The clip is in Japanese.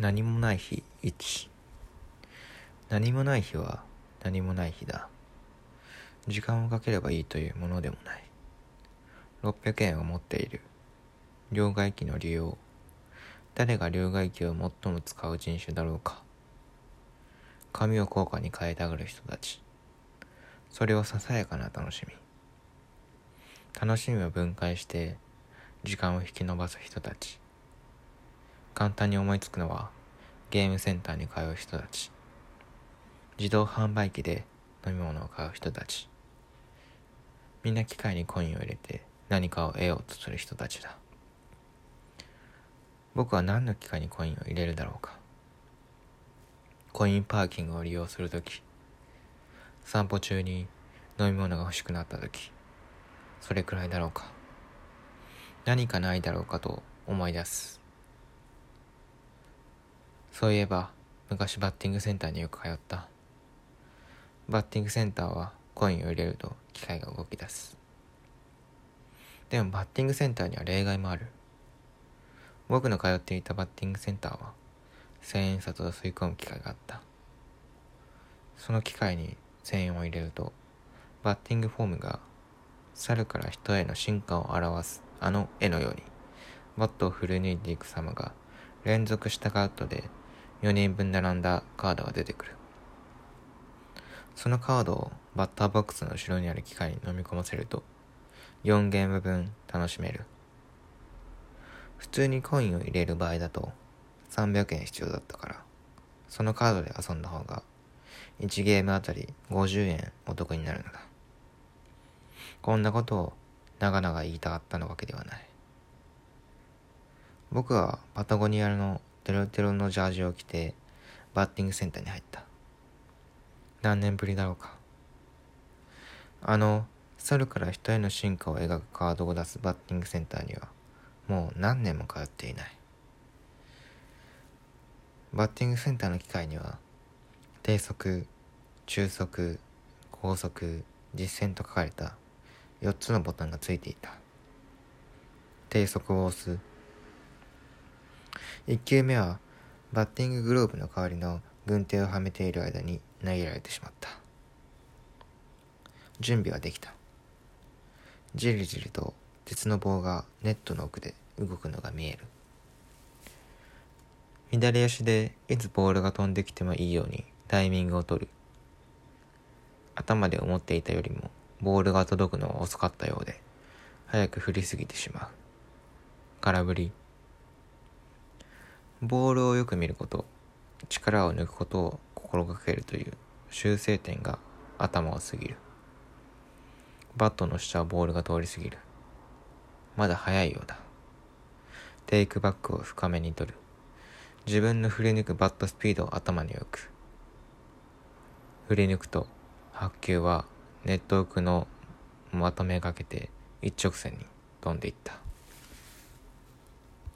何もない日1何もない日は何もない日だ。時間をかければいいというものでもない。600円を持っている。両替機の利用。誰が両替機を最も使う人種だろうか。紙を硬貨に変えたがる人たち。それはささやかな楽しみ。楽しみを分解して時間を引き延ばす人たち。簡単に思いつくのはゲームセンターに通う人たち。自動販売機で飲み物を買う人たち。みんな機械にコインを入れて何かを得ようとする人たちだ。僕は何の機械にコインを入れるだろうか。コインパーキングを利用するとき散歩中に飲み物が欲しくなったときそれくらいだろうか。何かないだろうかと思い出す。そういえば昔バッティングセンターによく通った。バッティングセンターはコインを入れると機械が動き出す。でもバッティングセンターには例外もある。僕の通っていたバッティングセンターは千円札を吸い込む機械があった。その機械に千円を入れるとバッティングフォームが猿から人への進化を表すあの絵のようにバットを振り抜いていく様が連続したカードで4人分並んだカードが出てくる。そのカードをバッターボックスの後ろにある機械に飲み込ませると4ゲーム分楽しめる。普通にコインを入れる場合だと300円必要だったからそのカードで遊んだ方が1ゲームあたり50円お得になるのだ。こんなことを長々言いたかったのわけではない。僕はパタゴニアのテロテロのジャージを着てバッティングセンターに入った。何年ぶりだろうか。あの猿から人への進化を描くカードを出すバッティングセンターにはもう何年も通っていない。バッティングセンターの機械には低速中速高速実践と書かれた4つのボタンがついていた。低速を押す1球目はバッティンググローブの代わりの軍手をはめている間に投げられてしまった。準備はできた。じりじりと鉄の棒がネットの奥で動くのが見える。左足でいつボールが飛んできてもいいようにタイミングを取る。頭で思っていたよりもボールが届くのは遅かったようで早く振りすぎてしまう。空振り。ボールをよく見ること力を抜くことを心がけるという修正点が頭を過ぎる。バットの下をボールが通り過ぎる。まだ早いようだ。テイクバックを深めに取る。自分の振り抜くバットスピードを頭に置く。振り抜くと白球はネット奥のまとめがけて一直線に飛んでいった。